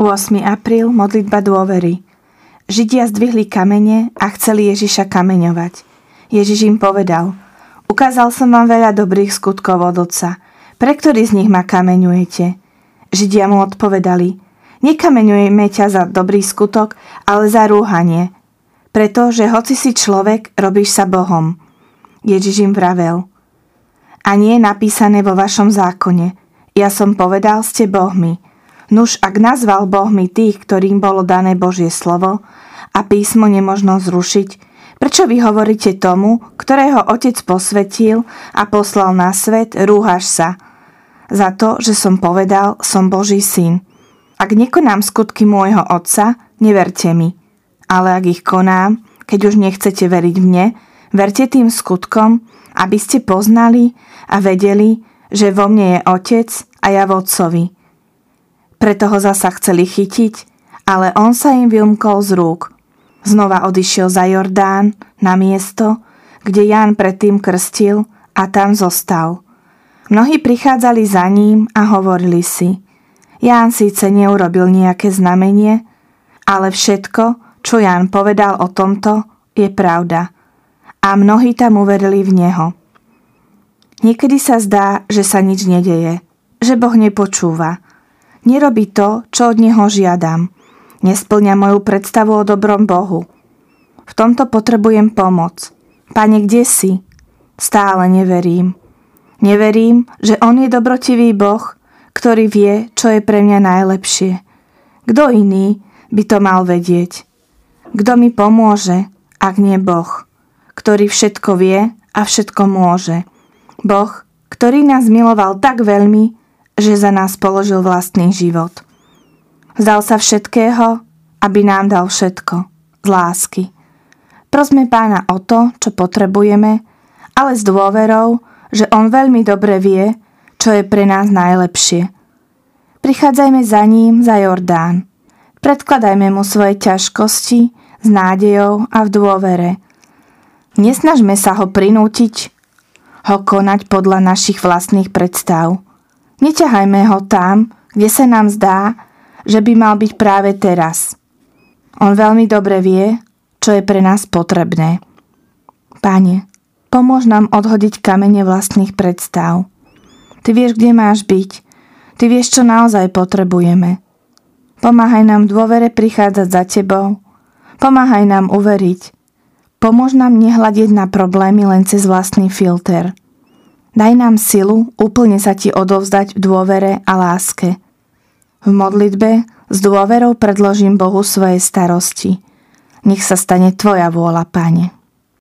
8. apríl, modlitba dôvery. Židia zdvihli kamene a chceli Ježiša kameňovať. Ježiš im povedal, ukázal som vám veľa dobrých skutkov od Otca. Pre ktorý z nich ma kameňujete? Židia mu odpovedali, nekameňujeme ťa za dobrý skutok, ale za rúhanie. Pretože hoci si človek, robíš sa Bohom. Ježiš im vravel, a nie je napísané vo vašom zákone. Ja som povedal, ste Bohmi. Nuž, ak nazval Boh mi tých, ktorým bolo dané Božie slovo a písmo nemožno zrušiť, prečo vy hovoríte tomu, ktorého otec posvetil a poslal na svet, rúhaš sa? Za to, že som povedal, som Boží syn. Ak nekonám skutky môjho otca, neverte mi. Ale ak ich konám, keď už nechcete veriť mne, verte tým skutkom, aby ste poznali a vedeli, že vo mne je otec a ja v otcovi preto ho zasa chceli chytiť, ale on sa im vymkol z rúk. Znova odišiel za Jordán na miesto, kde Ján predtým krstil a tam zostal. Mnohí prichádzali za ním a hovorili si, Ján síce neurobil nejaké znamenie, ale všetko, čo Ján povedal o tomto, je pravda. A mnohí tam uverili v neho. Niekedy sa zdá, že sa nič nedeje, že Boh nepočúva – Nerobí to, čo od neho žiadam. Nesplňa moju predstavu o dobrom Bohu. V tomto potrebujem pomoc. Pane, kde si? Stále neverím. Neverím, že On je dobrotivý Boh, ktorý vie, čo je pre mňa najlepšie. Kto iný by to mal vedieť? Kto mi pomôže, ak nie Boh, ktorý všetko vie a všetko môže? Boh, ktorý nás miloval tak veľmi, že za nás položil vlastný život. Vzdal sa všetkého, aby nám dal všetko, z lásky. Prosme pána o to, čo potrebujeme, ale s dôverou, že on veľmi dobre vie, čo je pre nás najlepšie. Prichádzajme za ním za Jordán. Predkladajme mu svoje ťažkosti s nádejou a v dôvere. Nesnažme sa ho prinútiť, ho konať podľa našich vlastných predstav – Neťahajme ho tam, kde sa nám zdá, že by mal byť práve teraz. On veľmi dobre vie, čo je pre nás potrebné. Pane, pomôž nám odhodiť kamene vlastných predstav. Ty vieš, kde máš byť. Ty vieš, čo naozaj potrebujeme. Pomáhaj nám v dôvere prichádzať za tebou. Pomáhaj nám uveriť. Pomôž nám nehľadiť na problémy len cez vlastný filter – Daj nám silu úplne sa ti odovzdať v dôvere a láske. V modlitbe s dôverou predložím Bohu svoje starosti. Nech sa stane Tvoja vôľa, Pane.